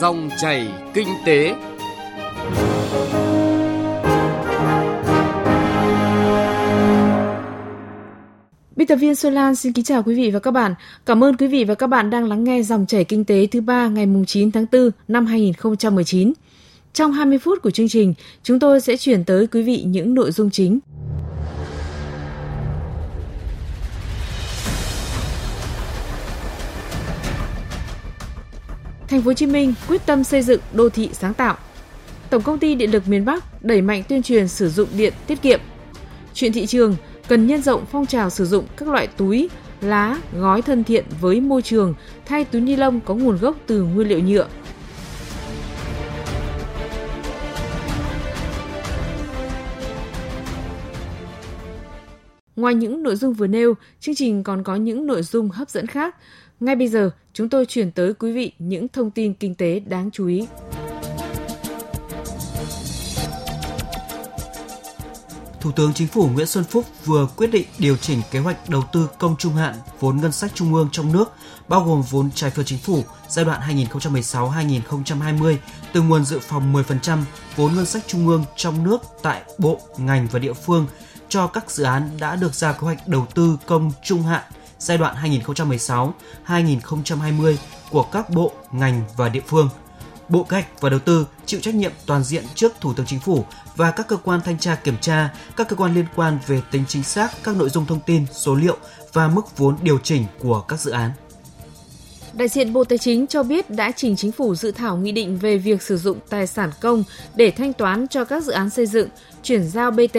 Dòng chảy kinh tế. Biên tập viên Xuân Lan xin kính chào quý vị và các bạn. Cảm ơn quý vị và các bạn đang lắng nghe dòng chảy kinh tế thứ ba ngày 9 tháng 4 năm 2019. Trong 20 phút của chương trình, chúng tôi sẽ chuyển tới quý vị những nội dung chính. Thành phố Hồ Chí Minh quyết tâm xây dựng đô thị sáng tạo. Tổng công ty Điện lực miền Bắc đẩy mạnh tuyên truyền sử dụng điện tiết kiệm. Chuyện thị trường cần nhân rộng phong trào sử dụng các loại túi, lá, gói thân thiện với môi trường thay túi ni lông có nguồn gốc từ nguyên liệu nhựa. Ngoài những nội dung vừa nêu, chương trình còn có những nội dung hấp dẫn khác. Ngay bây giờ, chúng tôi chuyển tới quý vị những thông tin kinh tế đáng chú ý. Thủ tướng Chính phủ Nguyễn Xuân Phúc vừa quyết định điều chỉnh kế hoạch đầu tư công trung hạn vốn ngân sách trung ương trong nước, bao gồm vốn trái phiếu chính phủ giai đoạn 2016-2020 từ nguồn dự phòng 10% vốn ngân sách trung ương trong nước tại bộ, ngành và địa phương cho các dự án đã được ra kế hoạch đầu tư công trung hạn giai đoạn 2016-2020 của các bộ, ngành và địa phương. Bộ Kế hoạch và Đầu tư chịu trách nhiệm toàn diện trước Thủ tướng Chính phủ và các cơ quan thanh tra kiểm tra, các cơ quan liên quan về tính chính xác các nội dung thông tin, số liệu và mức vốn điều chỉnh của các dự án. Đại diện Bộ Tài chính cho biết đã trình chính phủ dự thảo nghị định về việc sử dụng tài sản công để thanh toán cho các dự án xây dựng, chuyển giao BT,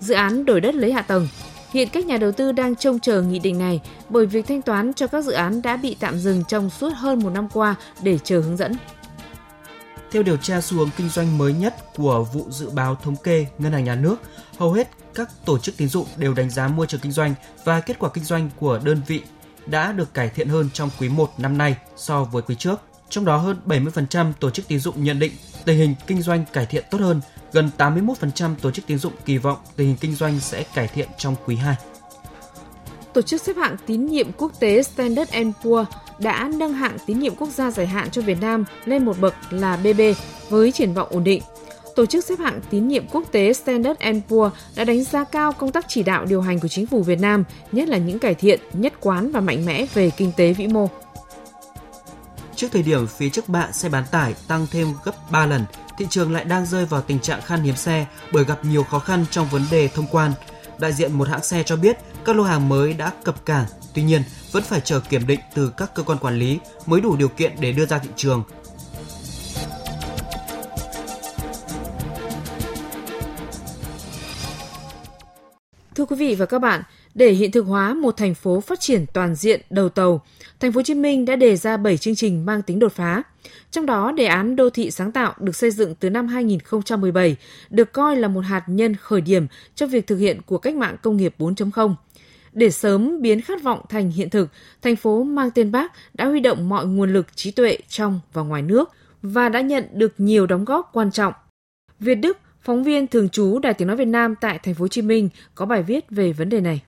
dự án đổi đất lấy hạ tầng. Hiện các nhà đầu tư đang trông chờ nghị định này bởi việc thanh toán cho các dự án đã bị tạm dừng trong suốt hơn một năm qua để chờ hướng dẫn. Theo điều tra xu hướng kinh doanh mới nhất của vụ dự báo thống kê Ngân hàng Nhà nước, hầu hết các tổ chức tín dụng đều đánh giá môi trường kinh doanh và kết quả kinh doanh của đơn vị đã được cải thiện hơn trong quý 1 năm nay so với quý trước. Trong đó hơn 70% tổ chức tín dụng nhận định tình hình kinh doanh cải thiện tốt hơn, gần 81% tổ chức tín dụng kỳ vọng tình hình kinh doanh sẽ cải thiện trong quý 2. Tổ chức xếp hạng tín nhiệm quốc tế Standard Poor's đã nâng hạng tín nhiệm quốc gia dài hạn cho Việt Nam lên một bậc là BB với triển vọng ổn định. Tổ chức xếp hạng tín nhiệm quốc tế Standard Poor's đã đánh giá cao công tác chỉ đạo điều hành của chính phủ Việt Nam, nhất là những cải thiện nhất quán và mạnh mẽ về kinh tế vĩ mô. Trước thời điểm phía trước bạ xe bán tải tăng thêm gấp 3 lần, thị trường lại đang rơi vào tình trạng khan hiếm xe bởi gặp nhiều khó khăn trong vấn đề thông quan. Đại diện một hãng xe cho biết các lô hàng mới đã cập cảng, tuy nhiên vẫn phải chờ kiểm định từ các cơ quan quản lý mới đủ điều kiện để đưa ra thị trường. Thưa quý vị và các bạn, để hiện thực hóa một thành phố phát triển toàn diện đầu tàu, Thành phố Hồ Chí Minh đã đề ra 7 chương trình mang tính đột phá. Trong đó, đề án đô thị sáng tạo được xây dựng từ năm 2017 được coi là một hạt nhân khởi điểm cho việc thực hiện của cách mạng công nghiệp 4.0. Để sớm biến khát vọng thành hiện thực, thành phố mang tên Bác đã huy động mọi nguồn lực trí tuệ trong và ngoài nước và đã nhận được nhiều đóng góp quan trọng. Việt Đức, phóng viên thường trú Đài Tiếng nói Việt Nam tại thành phố Hồ Chí Minh có bài viết về vấn đề này.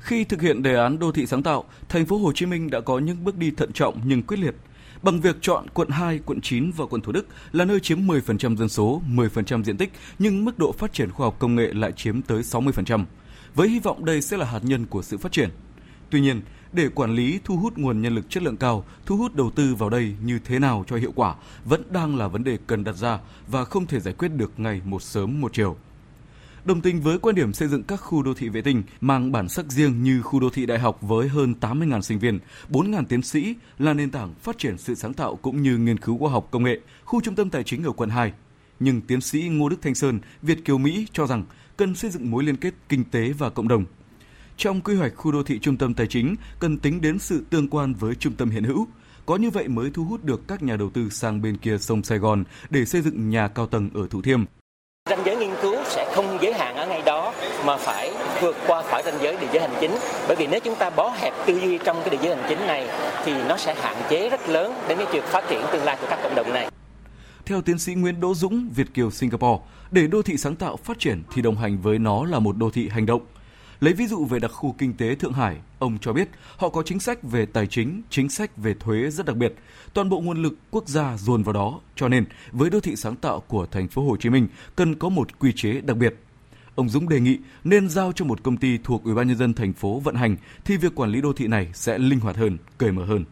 Khi thực hiện đề án đô thị sáng tạo, thành phố Hồ Chí Minh đã có những bước đi thận trọng nhưng quyết liệt. Bằng việc chọn quận 2, quận 9 và quận Thủ Đức là nơi chiếm 10% dân số, 10% diện tích, nhưng mức độ phát triển khoa học công nghệ lại chiếm tới 60%. Với hy vọng đây sẽ là hạt nhân của sự phát triển. Tuy nhiên, để quản lý thu hút nguồn nhân lực chất lượng cao, thu hút đầu tư vào đây như thế nào cho hiệu quả vẫn đang là vấn đề cần đặt ra và không thể giải quyết được ngày một sớm một chiều. Đồng tình với quan điểm xây dựng các khu đô thị vệ tinh mang bản sắc riêng như khu đô thị đại học với hơn 80.000 sinh viên, 4.000 tiến sĩ là nền tảng phát triển sự sáng tạo cũng như nghiên cứu khoa học công nghệ, khu trung tâm tài chính ở quận 2. Nhưng tiến sĩ Ngô Đức Thanh Sơn, Việt Kiều Mỹ cho rằng cần xây dựng mối liên kết kinh tế và cộng đồng. Trong quy hoạch khu đô thị trung tâm tài chính cần tính đến sự tương quan với trung tâm hiện hữu, có như vậy mới thu hút được các nhà đầu tư sang bên kia sông Sài Gòn để xây dựng nhà cao tầng ở Thủ Thiêm. Ranh giới nghiên cứu sẽ không giới hạn ở ngay đó mà phải vượt qua khỏi ranh giới địa giới hành chính. Bởi vì nếu chúng ta bó hẹp tư duy trong cái địa giới hành chính này thì nó sẽ hạn chế rất lớn đến cái việc phát triển tương lai của các cộng đồng này. Theo tiến sĩ Nguyễn Đỗ Dũng, Việt Kiều Singapore, để đô thị sáng tạo phát triển thì đồng hành với nó là một đô thị hành động. Lấy ví dụ về đặc khu kinh tế Thượng Hải, ông cho biết họ có chính sách về tài chính, chính sách về thuế rất đặc biệt. Toàn bộ nguồn lực quốc gia dồn vào đó, cho nên với đô thị sáng tạo của thành phố Hồ Chí Minh cần có một quy chế đặc biệt. Ông Dũng đề nghị nên giao cho một công ty thuộc Ủy ban nhân dân thành phố vận hành thì việc quản lý đô thị này sẽ linh hoạt hơn, cởi mở hơn.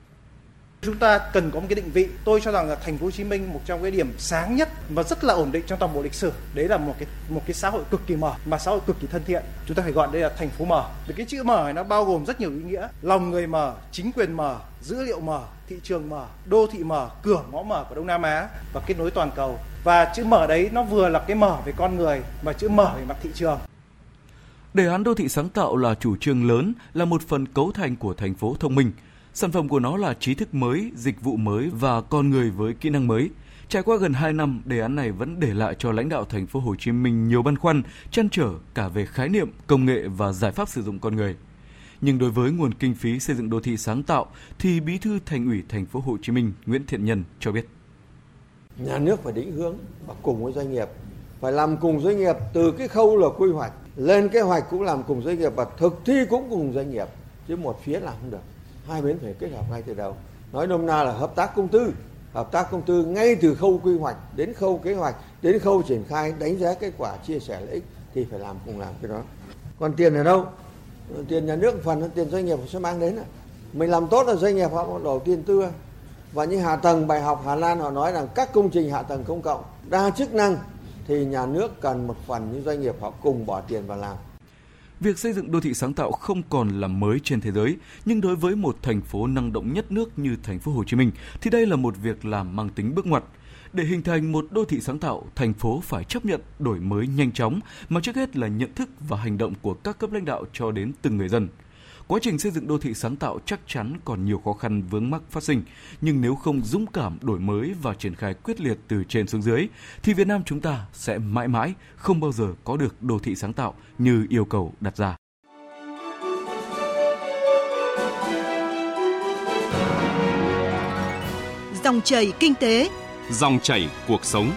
Chúng ta cần có một cái định vị. Tôi cho rằng là thành phố Hồ Chí Minh một trong cái điểm sáng nhất và rất là ổn định trong toàn bộ lịch sử. Đấy là một cái một cái xã hội cực kỳ mở mà xã hội cực kỳ thân thiện. Chúng ta phải gọi đây là thành phố mở. Vì cái chữ mở này nó bao gồm rất nhiều ý nghĩa. Lòng người mở, chính quyền mở, dữ liệu mở, thị trường mở, đô thị mở, cửa ngõ mở của Đông Nam Á và kết nối toàn cầu. Và chữ mở đấy nó vừa là cái mở về con người mà chữ mở về mặt thị trường. Đề án đô thị sáng tạo là chủ trương lớn, là một phần cấu thành của thành phố thông minh – Sản phẩm của nó là trí thức mới, dịch vụ mới và con người với kỹ năng mới. Trải qua gần 2 năm, đề án này vẫn để lại cho lãnh đạo thành phố Hồ Chí Minh nhiều băn khoăn, chăn trở cả về khái niệm, công nghệ và giải pháp sử dụng con người. Nhưng đối với nguồn kinh phí xây dựng đô thị sáng tạo thì Bí thư Thành ủy thành phố Hồ Chí Minh Nguyễn Thiện Nhân cho biết. Nhà nước phải định hướng và cùng với doanh nghiệp phải làm cùng doanh nghiệp từ cái khâu là quy hoạch lên kế hoạch cũng làm cùng doanh nghiệp và thực thi cũng cùng doanh nghiệp chứ một phía làm không được hai bên phải kết hợp ngay từ đầu. Nói nôm na là hợp tác công tư. Hợp tác công tư ngay từ khâu quy hoạch đến khâu kế hoạch, đến khâu triển khai, đánh giá kết quả, chia sẻ lợi ích thì phải làm cùng làm cái đó. Còn tiền ở đâu? Tiền nhà nước phần, tiền doanh nghiệp sẽ mang đến mình làm tốt là doanh nghiệp họ đổ tiền tư. Và những hạ tầng, bài học Hà Lan họ nói rằng các công trình hạ tầng công cộng đa chức năng thì nhà nước cần một phần những doanh nghiệp họ cùng bỏ tiền vào làm. Việc xây dựng đô thị sáng tạo không còn là mới trên thế giới, nhưng đối với một thành phố năng động nhất nước như thành phố Hồ Chí Minh thì đây là một việc làm mang tính bước ngoặt. Để hình thành một đô thị sáng tạo, thành phố phải chấp nhận đổi mới nhanh chóng, mà trước hết là nhận thức và hành động của các cấp lãnh đạo cho đến từng người dân. Quá trình xây dựng đô thị sáng tạo chắc chắn còn nhiều khó khăn vướng mắc phát sinh, nhưng nếu không dũng cảm đổi mới và triển khai quyết liệt từ trên xuống dưới, thì Việt Nam chúng ta sẽ mãi mãi không bao giờ có được đô thị sáng tạo như yêu cầu đặt ra. Dòng chảy kinh tế, dòng chảy cuộc sống.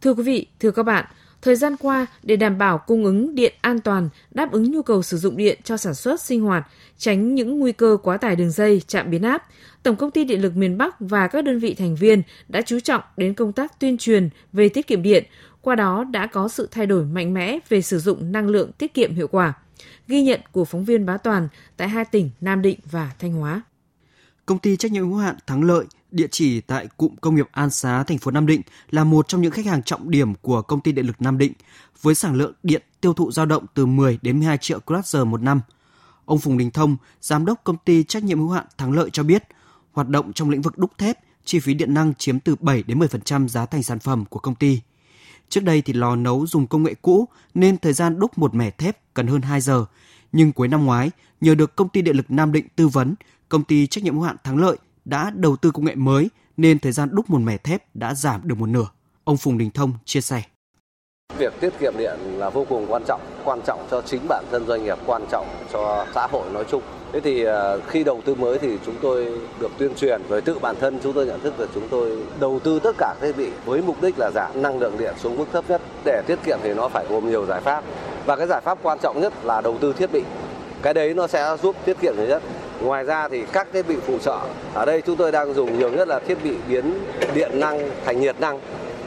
Thưa quý vị, thưa các bạn, Thời gian qua, để đảm bảo cung ứng điện an toàn, đáp ứng nhu cầu sử dụng điện cho sản xuất sinh hoạt, tránh những nguy cơ quá tải đường dây, chạm biến áp, Tổng công ty Điện lực miền Bắc và các đơn vị thành viên đã chú trọng đến công tác tuyên truyền về tiết kiệm điện, qua đó đã có sự thay đổi mạnh mẽ về sử dụng năng lượng tiết kiệm hiệu quả. Ghi nhận của phóng viên Bá Toàn tại hai tỉnh Nam Định và Thanh Hóa. Công ty trách nhiệm hữu hạn Thắng Lợi địa chỉ tại cụm công nghiệp An Xá, thành phố Nam Định là một trong những khách hàng trọng điểm của công ty điện lực Nam Định với sản lượng điện tiêu thụ dao động từ 10 đến 12 triệu kWh một năm. Ông Phùng Đình Thông, giám đốc công ty trách nhiệm hữu hạn Thắng Lợi cho biết, hoạt động trong lĩnh vực đúc thép, chi phí điện năng chiếm từ 7 đến 10% giá thành sản phẩm của công ty. Trước đây thì lò nấu dùng công nghệ cũ nên thời gian đúc một mẻ thép cần hơn 2 giờ, nhưng cuối năm ngoái, nhờ được công ty điện lực Nam Định tư vấn, công ty trách nhiệm hữu hạn Thắng Lợi đã đầu tư công nghệ mới nên thời gian đúc một mẻ thép đã giảm được một nửa. Ông Phùng Đình Thông chia sẻ. Việc tiết kiệm điện là vô cùng quan trọng, quan trọng cho chính bản thân doanh nghiệp, quan trọng cho xã hội nói chung. Thế thì à, khi đầu tư mới thì chúng tôi được tuyên truyền với tự bản thân chúng tôi nhận thức là chúng tôi đầu tư tất cả thiết bị với mục đích là giảm năng lượng điện xuống mức thấp nhất. Để tiết kiệm thì nó phải gồm nhiều giải pháp. Và cái giải pháp quan trọng nhất là đầu tư thiết bị. Cái đấy nó sẽ giúp tiết kiệm nhiều nhất. Ngoài ra thì các thiết bị phụ trợ, ở đây chúng tôi đang dùng nhiều nhất là thiết bị biến điện năng thành nhiệt năng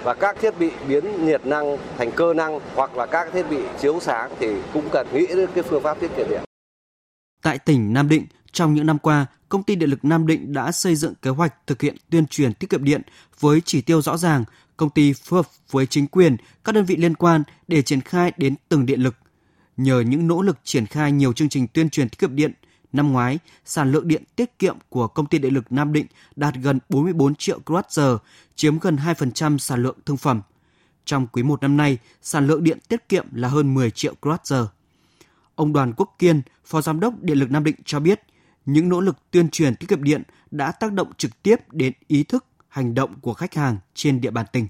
và các thiết bị biến nhiệt năng thành cơ năng hoặc là các thiết bị chiếu sáng thì cũng cần nghĩ đến cái phương pháp tiết kiệm điện. Tại tỉnh Nam Định, trong những năm qua, công ty điện lực Nam Định đã xây dựng kế hoạch thực hiện tuyên truyền tiết kiệm điện với chỉ tiêu rõ ràng, công ty phối hợp với chính quyền, các đơn vị liên quan để triển khai đến từng điện lực. Nhờ những nỗ lực triển khai nhiều chương trình tuyên truyền tiết kiệm điện, Năm ngoái, sản lượng điện tiết kiệm của công ty điện lực Nam Định đạt gần 44 triệu kWh, chiếm gần 2% sản lượng thương phẩm. Trong quý 1 năm nay, sản lượng điện tiết kiệm là hơn 10 triệu kWh. Ông Đoàn Quốc Kiên, Phó Giám đốc Điện lực Nam Định cho biết, những nỗ lực tuyên truyền tiết kiệm điện đã tác động trực tiếp đến ý thức, hành động của khách hàng trên địa bàn tỉnh.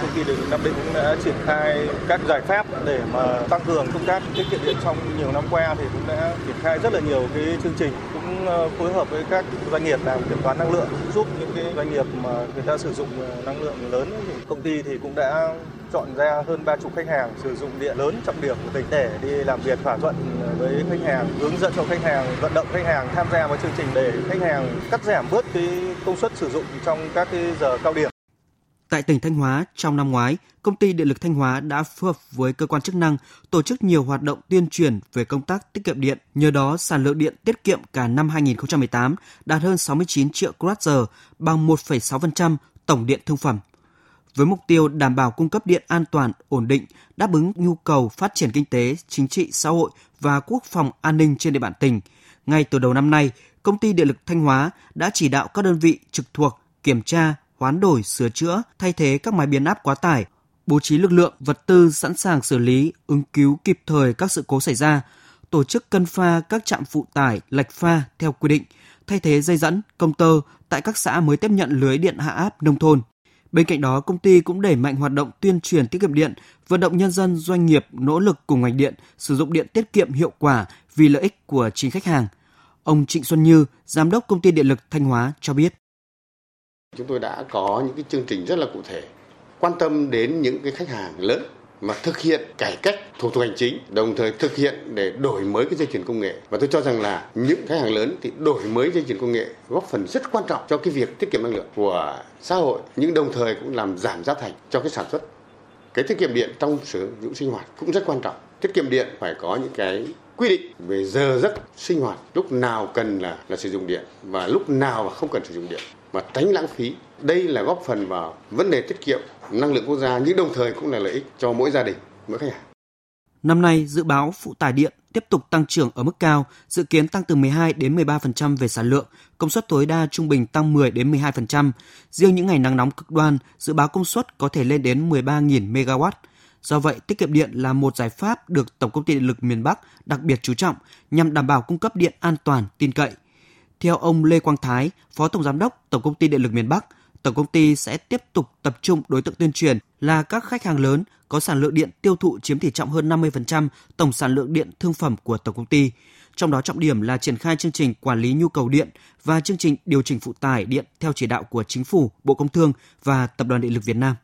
Công ty điện lực Nam Định cũng đã triển khai các giải pháp để mà tăng cường công tác tiết kiệm điện trong nhiều năm qua thì cũng đã triển khai rất là nhiều cái chương trình, cũng ờ, phối hợp với các doanh nghiệp làm kiểm toán năng lượng, giúp những cái doanh nghiệp mà người ta sử dụng ờ, năng lượng lớn thì công ty thì cũng đã chọn ra hơn ba chục khách hàng sử dụng điện lớn trọng điểm của tỉnh để đi làm việc thỏa thuận ờ, với khách hàng, hướng dẫn cho khách hàng, vận động khách hàng tham gia vào chương trình để khách hàng cắt giảm bớt cái công suất sử dụng trong các cái giờ cao điểm. Tại tỉnh Thanh Hóa, trong năm ngoái, công ty Điện lực Thanh Hóa đã phối hợp với cơ quan chức năng tổ chức nhiều hoạt động tuyên truyền về công tác tiết kiệm điện. Nhờ đó, sản lượng điện tiết kiệm cả năm 2018 đạt hơn 69 triệu kWh, bằng 1,6% tổng điện thương phẩm. Với mục tiêu đảm bảo cung cấp điện an toàn, ổn định, đáp ứng nhu cầu phát triển kinh tế, chính trị, xã hội và quốc phòng an ninh trên địa bàn tỉnh, ngay từ đầu năm nay, công ty Điện lực Thanh Hóa đã chỉ đạo các đơn vị trực thuộc kiểm tra, hoán đổi, sửa chữa, thay thế các máy biến áp quá tải, bố trí lực lượng, vật tư sẵn sàng xử lý, ứng cứu kịp thời các sự cố xảy ra, tổ chức cân pha các trạm phụ tải, lạch pha theo quy định, thay thế dây dẫn, công tơ tại các xã mới tiếp nhận lưới điện hạ áp nông thôn. Bên cạnh đó, công ty cũng đẩy mạnh hoạt động tuyên truyền tiết kiệm điện, vận động nhân dân, doanh nghiệp nỗ lực cùng ngành điện sử dụng điện tiết kiệm hiệu quả vì lợi ích của chính khách hàng. Ông Trịnh Xuân Như, giám đốc công ty điện lực Thanh Hóa cho biết. Chúng tôi đã có những cái chương trình rất là cụ thể, quan tâm đến những cái khách hàng lớn mà thực hiện cải cách thủ tục hành chính, đồng thời thực hiện để đổi mới cái dây chuyền công nghệ. Và tôi cho rằng là những khách hàng lớn thì đổi mới dây chuyền công nghệ góp phần rất quan trọng cho cái việc tiết kiệm năng lượng của xã hội, nhưng đồng thời cũng làm giảm giá thành cho cái sản xuất. Cái tiết kiệm điện trong sử dụng sinh hoạt cũng rất quan trọng. Tiết kiệm điện phải có những cái quy định về giờ giấc sinh hoạt, lúc nào cần là là sử dụng điện và lúc nào mà không cần sử dụng điện và tránh lãng phí. Đây là góp phần vào vấn đề tiết kiệm năng lượng quốc gia nhưng đồng thời cũng là lợi ích cho mỗi gia đình, mỗi khách hàng. Năm nay, dự báo phụ tải điện tiếp tục tăng trưởng ở mức cao, dự kiến tăng từ 12 đến 13% về sản lượng, công suất tối đa trung bình tăng 10 đến 12%. Riêng những ngày nắng nóng cực đoan, dự báo công suất có thể lên đến 13.000 MW. Do vậy, tiết kiệm điện là một giải pháp được Tổng công ty Điện lực miền Bắc đặc biệt chú trọng nhằm đảm bảo cung cấp điện an toàn, tin cậy. Theo ông Lê Quang Thái, Phó Tổng Giám đốc Tổng Công ty Điện lực miền Bắc, Tổng Công ty sẽ tiếp tục tập trung đối tượng tuyên truyền là các khách hàng lớn có sản lượng điện tiêu thụ chiếm tỷ trọng hơn 50% tổng sản lượng điện thương phẩm của Tổng Công ty. Trong đó trọng điểm là triển khai chương trình quản lý nhu cầu điện và chương trình điều chỉnh phụ tải điện theo chỉ đạo của Chính phủ, Bộ Công Thương và Tập đoàn Điện lực Việt Nam.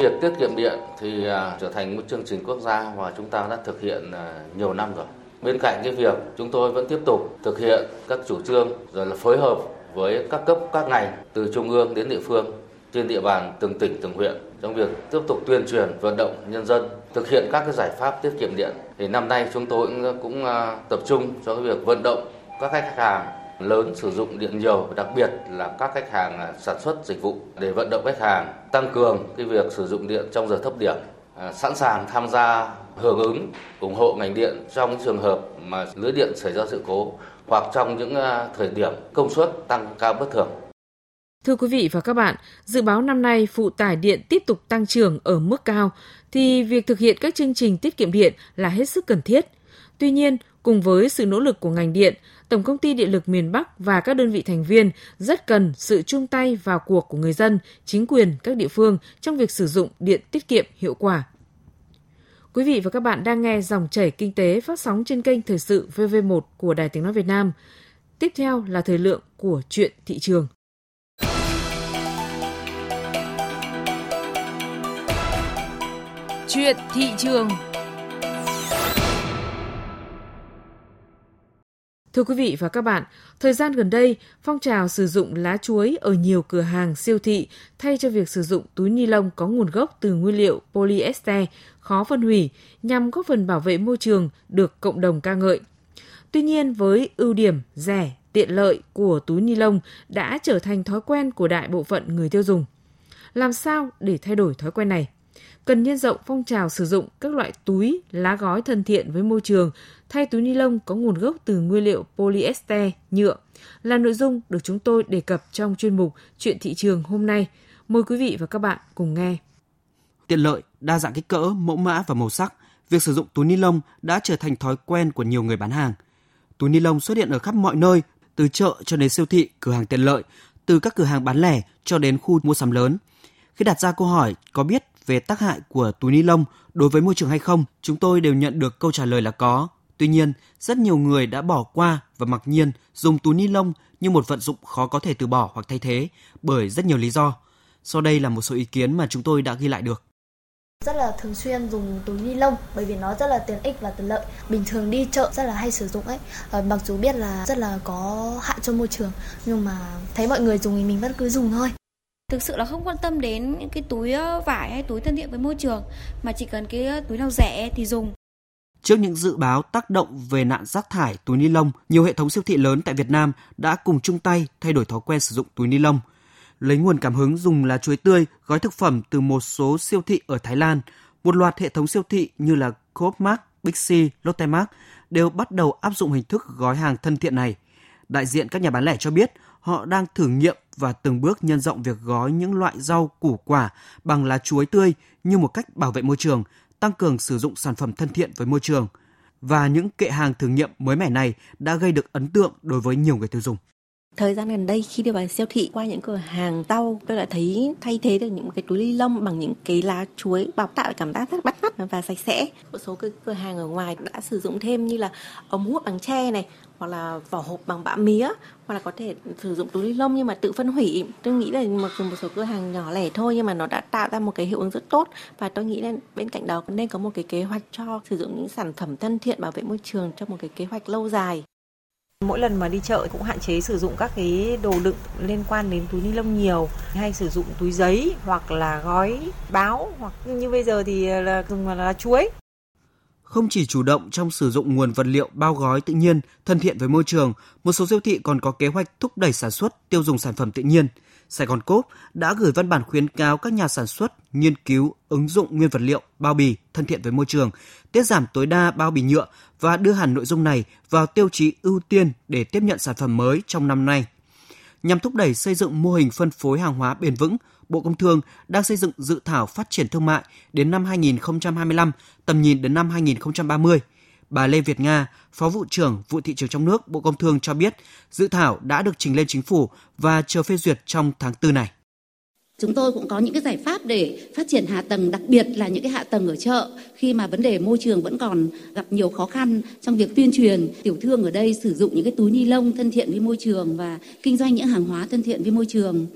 Việc tiết kiệm điện thì à, trở thành một chương trình quốc gia và chúng ta đã thực hiện à, nhiều năm rồi. Bên cạnh cái việc chúng tôi vẫn tiếp tục thực hiện các chủ trương rồi là phối hợp với các cấp các ngành từ trung ương đến địa phương trên địa bàn từng tỉnh từng huyện trong việc tiếp tục tuyên truyền vận động nhân dân thực hiện các cái giải pháp tiết kiệm điện. Thì năm nay chúng tôi cũng, cũng à, tập trung cho cái việc vận động các khách hàng lớn sử dụng điện nhiều đặc biệt là các khách hàng à, sản xuất dịch vụ để vận động khách hàng tăng cường cái việc sử dụng điện trong giờ thấp điểm à, sẵn sàng tham gia hưởng ứng ủng hộ ngành điện trong trường hợp mà lưới điện xảy ra sự cố hoặc trong những à, thời điểm công suất tăng cao bất thường. Thưa quý vị và các bạn, dự báo năm nay phụ tải điện tiếp tục tăng trưởng ở mức cao thì việc thực hiện các chương trình tiết kiệm điện là hết sức cần thiết. Tuy nhiên, cùng với sự nỗ lực của ngành điện, Tổng công ty Điện lực miền Bắc và các đơn vị thành viên rất cần sự chung tay vào cuộc của người dân, chính quyền các địa phương trong việc sử dụng điện tiết kiệm hiệu quả. Quý vị và các bạn đang nghe dòng chảy kinh tế phát sóng trên kênh Thời sự VV1 của Đài Tiếng Nói Việt Nam. Tiếp theo là thời lượng của chuyện thị trường. Chuyện thị trường Thưa quý vị và các bạn, thời gian gần đây, phong trào sử dụng lá chuối ở nhiều cửa hàng siêu thị thay cho việc sử dụng túi ni lông có nguồn gốc từ nguyên liệu polyester khó phân hủy nhằm góp phần bảo vệ môi trường được cộng đồng ca ngợi. Tuy nhiên với ưu điểm rẻ, tiện lợi của túi ni lông đã trở thành thói quen của đại bộ phận người tiêu dùng. Làm sao để thay đổi thói quen này? Cần nhân rộng phong trào sử dụng các loại túi, lá gói thân thiện với môi trường thay túi ni lông có nguồn gốc từ nguyên liệu polyester, nhựa là nội dung được chúng tôi đề cập trong chuyên mục Chuyện thị trường hôm nay. Mời quý vị và các bạn cùng nghe. Tiện lợi, đa dạng kích cỡ, mẫu mã và màu sắc, việc sử dụng túi ni lông đã trở thành thói quen của nhiều người bán hàng. Túi ni lông xuất hiện ở khắp mọi nơi, từ chợ cho đến siêu thị, cửa hàng tiện lợi, từ các cửa hàng bán lẻ cho đến khu mua sắm lớn. Khi đặt ra câu hỏi có biết về tác hại của túi ni lông đối với môi trường hay không, chúng tôi đều nhận được câu trả lời là có. Tuy nhiên, rất nhiều người đã bỏ qua và mặc nhiên dùng túi ni lông như một vận dụng khó có thể từ bỏ hoặc thay thế bởi rất nhiều lý do. Sau đây là một số ý kiến mà chúng tôi đã ghi lại được rất là thường xuyên dùng túi ni lông bởi vì nó rất là tiện ích và tiện lợi bình thường đi chợ rất là hay sử dụng ấy ờ, mặc dù biết là rất là có hại cho môi trường nhưng mà thấy mọi người dùng thì mình vẫn cứ dùng thôi thực sự là không quan tâm đến những cái túi vải hay túi thân thiện với môi trường mà chỉ cần cái túi nào rẻ thì dùng Trước những dự báo tác động về nạn rác thải túi ni lông, nhiều hệ thống siêu thị lớn tại Việt Nam đã cùng chung tay thay đổi thói quen sử dụng túi ni lông. Lấy nguồn cảm hứng dùng lá chuối tươi, gói thực phẩm từ một số siêu thị ở Thái Lan, một loạt hệ thống siêu thị như là Coopmart, Big C, Lotte Mart đều bắt đầu áp dụng hình thức gói hàng thân thiện này. Đại diện các nhà bán lẻ cho biết họ đang thử nghiệm và từng bước nhân rộng việc gói những loại rau củ quả bằng lá chuối tươi như một cách bảo vệ môi trường, tăng cường sử dụng sản phẩm thân thiện với môi trường. Và những kệ hàng thử nghiệm mới mẻ này đã gây được ấn tượng đối với nhiều người tiêu dùng. Thời gian gần đây khi đi vào siêu thị qua những cửa hàng rau, tôi đã thấy thay thế được những cái túi ni lông bằng những cái lá chuối bọc tạo cảm giác rất bắt mắt và sạch sẽ. Một số cái cửa hàng ở ngoài đã sử dụng thêm như là ống hút bằng tre này hoặc là vỏ hộp bằng bã mía hoặc là có thể sử dụng túi ni lông nhưng mà tự phân hủy tôi nghĩ là mặc dù một số cửa hàng nhỏ lẻ thôi nhưng mà nó đã tạo ra một cái hiệu ứng rất tốt và tôi nghĩ là bên cạnh đó nên có một cái kế hoạch cho sử dụng những sản phẩm thân thiện bảo vệ môi trường trong một cái kế hoạch lâu dài Mỗi lần mà đi chợ cũng hạn chế sử dụng các cái đồ đựng liên quan đến túi ni lông nhiều, hay sử dụng túi giấy hoặc là gói báo hoặc như bây giờ thì là dùng là chuối. Không chỉ chủ động trong sử dụng nguồn vật liệu bao gói tự nhiên, thân thiện với môi trường, một số siêu thị còn có kế hoạch thúc đẩy sản xuất, tiêu dùng sản phẩm tự nhiên. Sài Gòn Cốp đã gửi văn bản khuyến cáo các nhà sản xuất nghiên cứu ứng dụng nguyên vật liệu bao bì thân thiện với môi trường, tiết giảm tối đa bao bì nhựa và đưa hẳn nội dung này vào tiêu chí ưu tiên để tiếp nhận sản phẩm mới trong năm nay. Nhằm thúc đẩy xây dựng mô hình phân phối hàng hóa bền vững, Bộ Công Thương đang xây dựng dự thảo phát triển thương mại đến năm 2025, tầm nhìn đến năm 2030. Bà Lê Việt Nga, Phó vụ trưởng vụ thị trường trong nước Bộ Công Thương cho biết, dự thảo đã được trình lên chính phủ và chờ phê duyệt trong tháng 4 này. Chúng tôi cũng có những cái giải pháp để phát triển hạ tầng, đặc biệt là những cái hạ tầng ở chợ khi mà vấn đề môi trường vẫn còn gặp nhiều khó khăn trong việc tuyên truyền tiểu thương ở đây sử dụng những cái túi ni lông thân thiện với môi trường và kinh doanh những hàng hóa thân thiện với môi trường.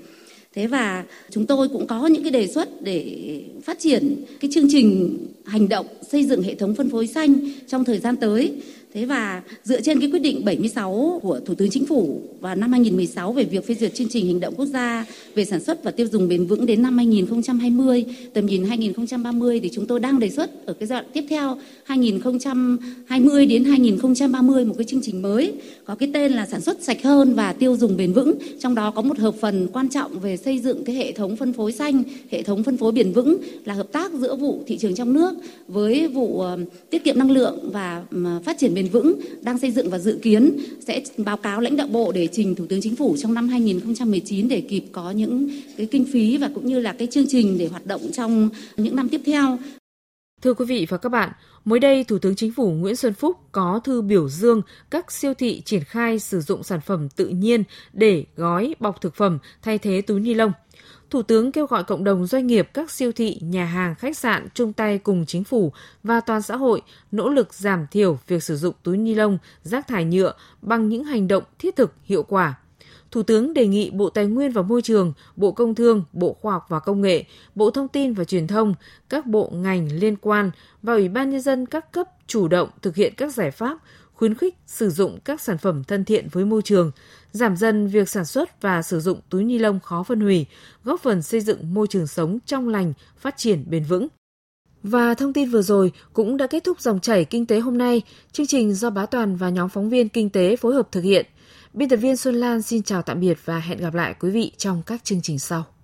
Thế và chúng tôi cũng có những cái đề xuất để phát triển cái chương trình hành động xây dựng hệ thống phân phối xanh trong thời gian tới. Thế và dựa trên cái quyết định 76 của Thủ tướng Chính phủ vào năm 2016 về việc phê duyệt chương trình hành động quốc gia về sản xuất và tiêu dùng bền vững đến năm 2020, tầm nhìn 2030 thì chúng tôi đang đề xuất ở cái giai đoạn tiếp theo 2020 đến 2030 một cái chương trình mới có cái tên là sản xuất sạch hơn và tiêu dùng bền vững. Trong đó có một hợp phần quan trọng về xây dựng cái hệ thống phân phối xanh, hệ thống phân phối bền vững là hợp tác giữa vụ thị trường trong nước với vụ ờ, tiết kiệm năng lượng và phát triển bền vững đang xây dựng và dự kiến sẽ báo cáo lãnh đạo bộ để trình Thủ tướng Chính phủ trong năm 2019 để kịp có những cái kinh phí và cũng như là cái chương trình để hoạt động trong những năm tiếp theo. Thưa quý vị và các bạn, mới đây Thủ tướng Chính phủ Nguyễn Xuân Phúc có thư biểu dương các siêu thị triển khai sử dụng sản phẩm tự nhiên để gói bọc thực phẩm thay thế túi ni lông. Thủ tướng kêu gọi cộng đồng doanh nghiệp, các siêu thị, nhà hàng, khách sạn chung tay cùng chính phủ và toàn xã hội nỗ lực giảm thiểu việc sử dụng túi ni lông, rác thải nhựa bằng những hành động thiết thực, hiệu quả. Thủ tướng đề nghị Bộ Tài nguyên và Môi trường, Bộ Công Thương, Bộ Khoa học và Công nghệ, Bộ Thông tin và Truyền thông, các bộ ngành liên quan và Ủy ban Nhân dân các cấp chủ động thực hiện các giải pháp khuyến khích sử dụng các sản phẩm thân thiện với môi trường, giảm dần việc sản xuất và sử dụng túi ni lông khó phân hủy, góp phần xây dựng môi trường sống trong lành, phát triển bền vững. Và thông tin vừa rồi cũng đã kết thúc dòng chảy kinh tế hôm nay. Chương trình do Bá Toàn và nhóm phóng viên kinh tế phối hợp thực hiện. Biên tập viên Xuân Lan xin chào tạm biệt và hẹn gặp lại quý vị trong các chương trình sau.